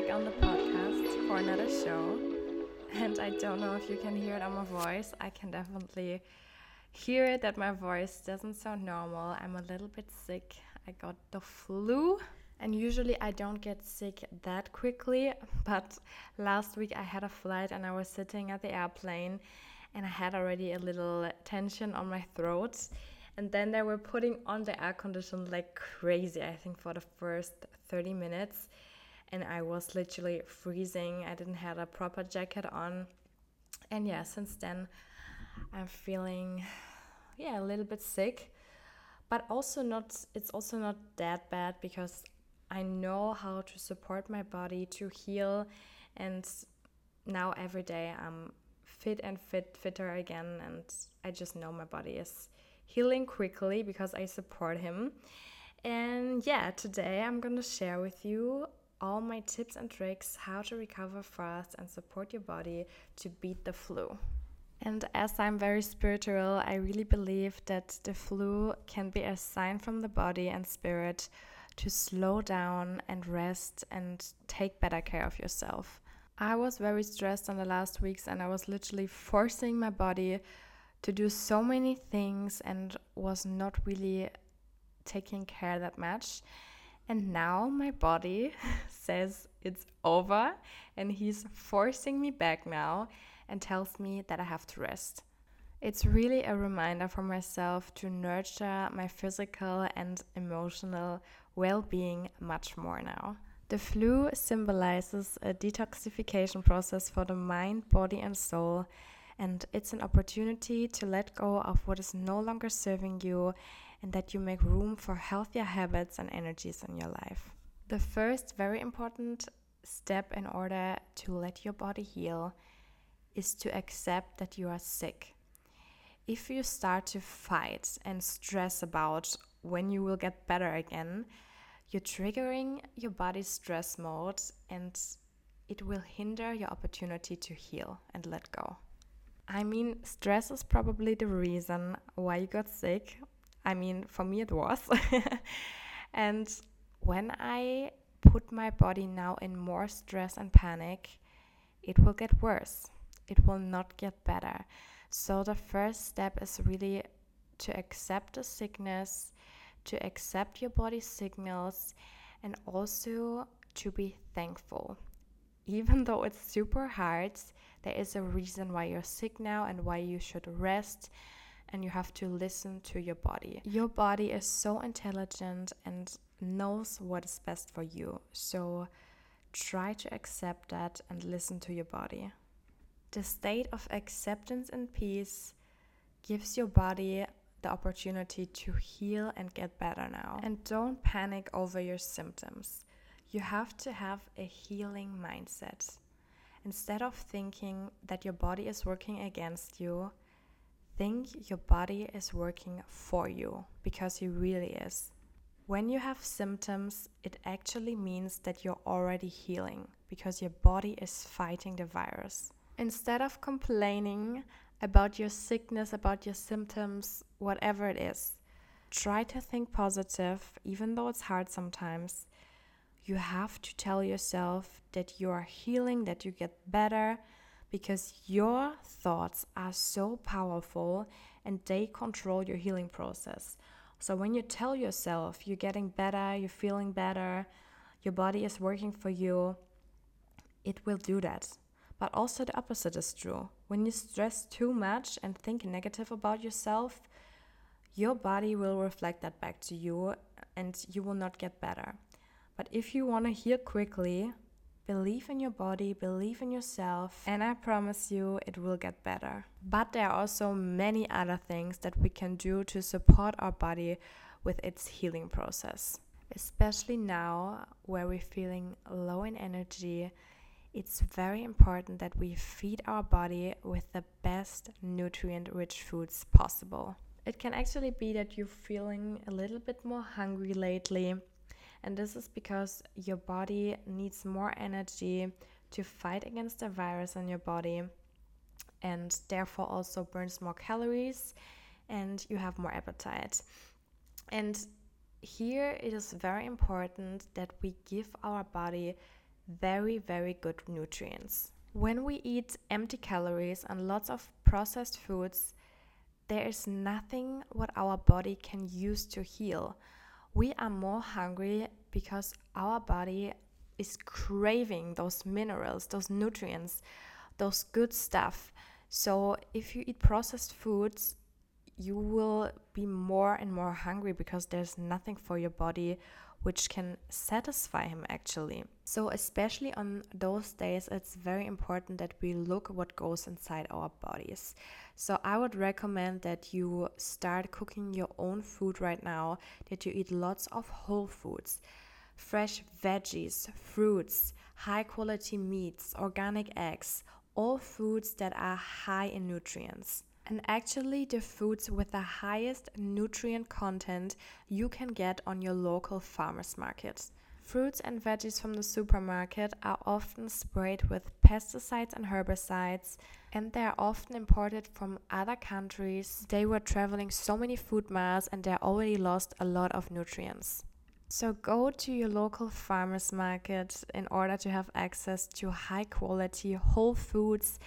back on the podcast for another show. And I don't know if you can hear it on my voice. I can definitely hear it that my voice doesn't sound normal. I'm a little bit sick. I got the flu. And usually I don't get sick that quickly, but last week I had a flight and I was sitting at the airplane and I had already a little tension on my throat. And then they were putting on the air condition like crazy, I think, for the first 30 minutes and I was literally freezing. I didn't have a proper jacket on. And yeah, since then I'm feeling yeah, a little bit sick. But also not it's also not that bad because I know how to support my body to heal and now every day I'm fit and fit fitter again and I just know my body is healing quickly because I support him. And yeah, today I'm going to share with you all my tips and tricks how to recover fast and support your body to beat the flu. And as I'm very spiritual, I really believe that the flu can be a sign from the body and spirit to slow down and rest and take better care of yourself. I was very stressed in the last weeks and I was literally forcing my body to do so many things and was not really taking care that much. And now my body says it's over and he's forcing me back now and tells me that I have to rest. It's really a reminder for myself to nurture my physical and emotional well being much more now. The flu symbolizes a detoxification process for the mind, body, and soul, and it's an opportunity to let go of what is no longer serving you and that you make room for healthier habits and energies in your life. The first very important step in order to let your body heal is to accept that you are sick. If you start to fight and stress about when you will get better again, you're triggering your body's stress mode and it will hinder your opportunity to heal and let go. I mean, stress is probably the reason why you got sick I mean, for me it was. and when I put my body now in more stress and panic, it will get worse. It will not get better. So the first step is really to accept the sickness, to accept your body's signals, and also to be thankful. Even though it's super hard, there is a reason why you're sick now and why you should rest and you have to listen to your body. Your body is so intelligent and knows what is best for you. So try to accept that and listen to your body. The state of acceptance and peace gives your body the opportunity to heal and get better now. And don't panic over your symptoms. You have to have a healing mindset. Instead of thinking that your body is working against you, think your body is working for you because it really is. When you have symptoms, it actually means that you're already healing because your body is fighting the virus. Instead of complaining about your sickness, about your symptoms, whatever it is, try to think positive, even though it's hard sometimes. You have to tell yourself that you are healing, that you get better, because your thoughts are so powerful and they control your healing process. So when you tell yourself you're getting better, you're feeling better, your body is working for you, it will do that. But also the opposite is true. When you stress too much and think negative about yourself, your body will reflect that back to you and you will not get better. But if you want to heal quickly, Believe in your body, believe in yourself, and I promise you it will get better. But there are also many other things that we can do to support our body with its healing process. Especially now where we're feeling low in energy, it's very important that we feed our body with the best nutrient rich foods possible. It can actually be that you're feeling a little bit more hungry lately and this is because your body needs more energy to fight against the virus in your body and therefore also burns more calories and you have more appetite. And here it is very important that we give our body very, very good nutrients. When we eat empty calories and lots of processed foods, there is nothing what our body can use to heal. We are more hungry because our body is craving those minerals, those nutrients, those good stuff. So if you eat processed foods, you will be more and more hungry because there's nothing for your body which can satisfy him actually. So, especially on those days, it's very important that we look what goes inside our bodies. So, I would recommend that you start cooking your own food right now, that you eat lots of whole foods, fresh veggies, fruits, high quality meats, organic eggs, all foods that are high in nutrients and actually the foods with the highest nutrient content you can get on your local farmers markets. Fruits and veggies from the supermarket are often sprayed with pesticides and herbicides, and they are often imported from other countries. They were traveling so many food miles and they already lost a lot of nutrients. So go to your local farmers market in order to have access to high quality whole foods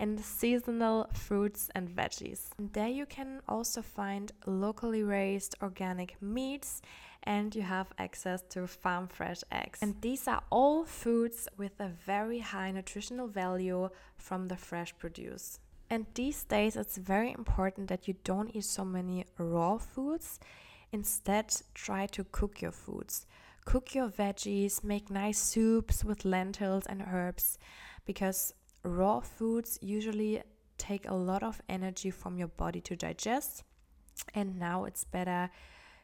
and seasonal fruits and veggies. And there you can also find locally raised organic meats and you have access to farm fresh eggs. And these are all foods with a very high nutritional value from the fresh produce. And these days, it's very important that you don't eat so many raw foods. Instead, try to cook your foods. Cook your veggies, make nice soups with lentils and herbs because raw foods usually take a lot of energy from your body to digest. And now it's better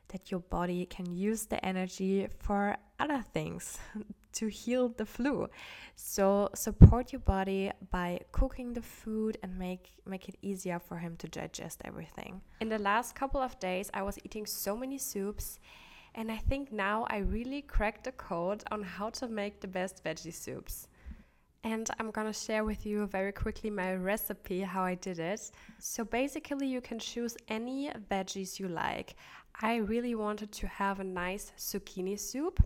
that your body can use the energy for other things to heal the flu. So support your body by cooking the food and make make it easier for him to digest everything. In the last couple of days I was eating so many soups and I think now I really cracked the code on how to make the best veggie soups and I'm gonna share with you very quickly my recipe, how I did it. So basically, you can choose any veggies you like. I really wanted to have a nice zucchini soup.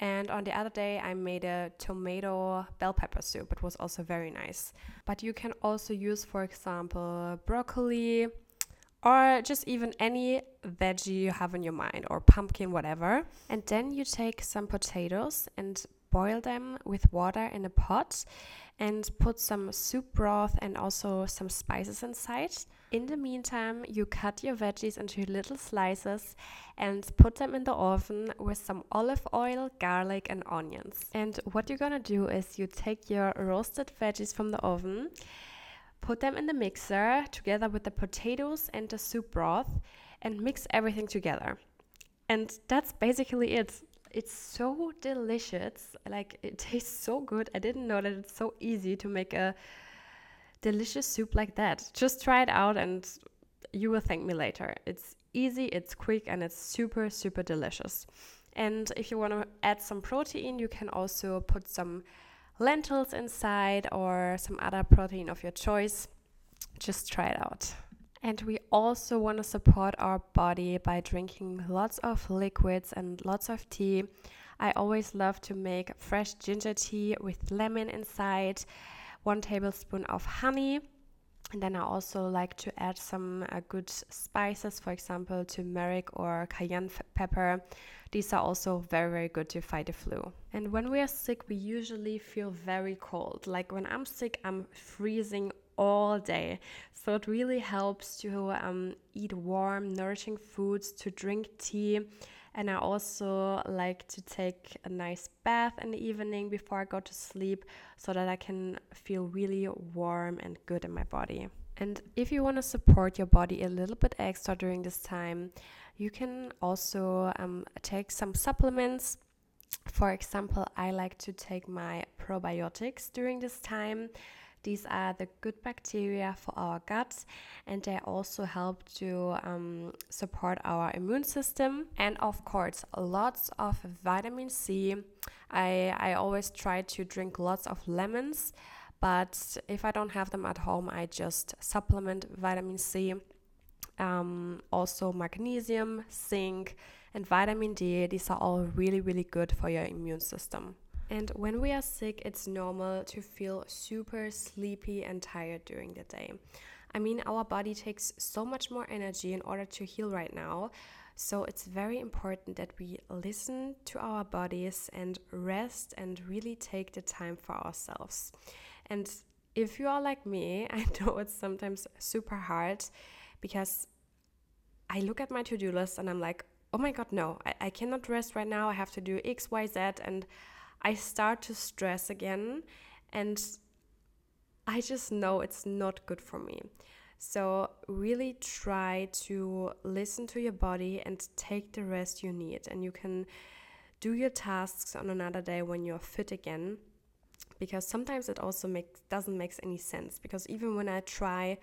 And on the other day, I made a tomato bell pepper soup. It was also very nice. But you can also use, for example, broccoli or just even any veggie you have in your mind or pumpkin, whatever. And then you take some potatoes and boil them with water in a pot and put some soup broth and also some spices inside. In the meantime, you cut your veggies into little slices and put them in the oven with some olive oil, garlic, and onions. And what you're gonna do is you take your roasted veggies from the oven, put them in the mixer together with the potatoes and the soup broth, and mix everything together. And that's basically it it's so delicious. Like it tastes so good. I didn't know that it's so easy to make a delicious soup like that. Just try it out and you will thank me later. It's easy, it's quick, and it's super, super delicious. And if you want to add some protein, you can also put some lentils inside or some other protein of your choice. Just try it out. And we also want to support our body by drinking lots of liquids and lots of tea. I always love to make fresh ginger tea with lemon inside, one tablespoon of honey. And then I also like to add some uh, good spices, for example, turmeric or cayenne pepper. These are also very, very good to fight the flu. And when we are sick, we usually feel very cold. Like when I'm sick, I'm freezing all day. So it really helps to um, eat warm, nourishing foods, to drink tea. And I also like to take a nice bath in the evening before I go to sleep so that I can feel really warm and good in my body. And if you want to support your body a little bit extra during this time, you can also um, take some supplements. For example, I like to take my probiotics during this time these are the good bacteria for our guts, and they also help to um, support our immune system. And of course, lots of vitamin C. I, I always try to drink lots of lemons, but if I don't have them at home, I just supplement vitamin C. Um, also, magnesium, zinc, and vitamin D. These are all really, really good for your immune system. And when we are sick, it's normal to feel super sleepy and tired during the day. I mean, our body takes so much more energy in order to heal right now. So it's very important that we listen to our bodies and rest and really take the time for ourselves. And if you are like me, I know it's sometimes super hard because I look at my to do list and I'm like, oh my God, no, I, I cannot rest right now. I have to do X, Y, Z. And I start to stress again. And I just know it's not good for me. So, really try to listen to your body and take the rest you need. And you can do your tasks on another day when you're fit again. Because sometimes it also makes doesn't make any sense. Because even when I try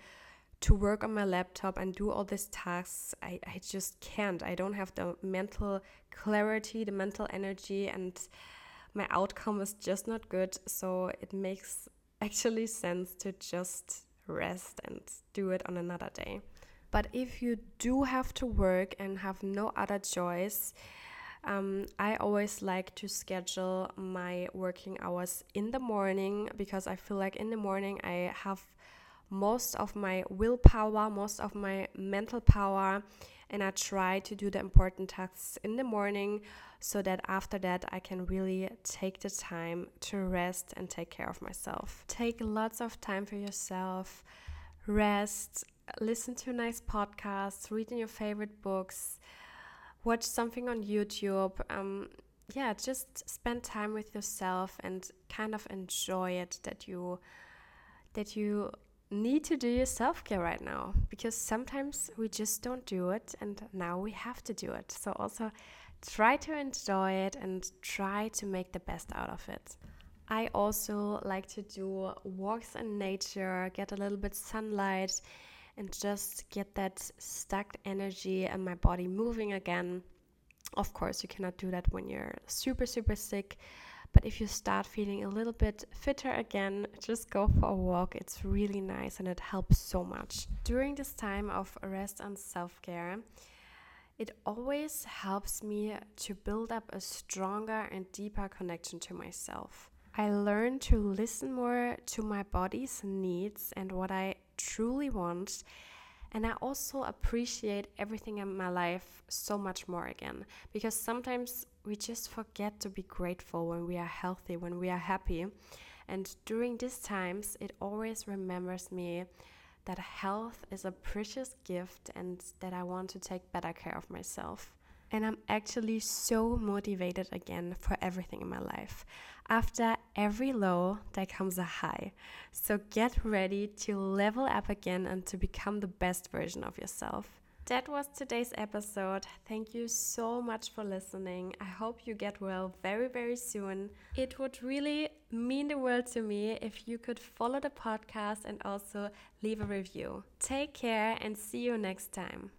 to work on my laptop and do all these tasks, I, I just can't. I don't have the mental clarity, the mental energy, and my outcome is just not good. So it makes actually sense to just rest and do it on another day. But if you do have to work and have no other choice, um, I always like to schedule my working hours in the morning because I feel like in the morning I have most of my willpower, most of my mental power, and I try to do the important tasks in the morning so that after that I can really take the time to rest and take care of myself. Take lots of time for yourself, rest, listen to nice podcasts, read in your favorite books, watch something on YouTube. Um, yeah, just spend time with yourself and kind of enjoy it that you that you need to do your self care right now because sometimes we just don't do it and now we have to do it. So, also try to enjoy it and try to make the best out of it. I also like to do walks in nature, get a little bit sunlight, and just get that stuck energy and my body moving again. Of course, you cannot do that when you're super, super sick, but if you start feeling a little bit fitter again, just go for a walk. It's really nice and it helps so much. During this time of rest and self care, it always helps me to build up a stronger and deeper connection to myself. I learn to listen more to my body's needs and what I truly want. And I also appreciate everything in my life so much more again because sometimes we just forget to be grateful when we are healthy, when we are happy. And during these times, it always remembers me that health is a precious gift and that I want to take better care of myself. And I'm actually so motivated again for everything in my life. After every low, there comes a high. So get ready to level up again and to become the best version of yourself. That was today's episode. Thank you so much for listening. I hope you get well very, very soon. It would really mean the world to me if you could follow the podcast and also leave a review. Take care and see you next time.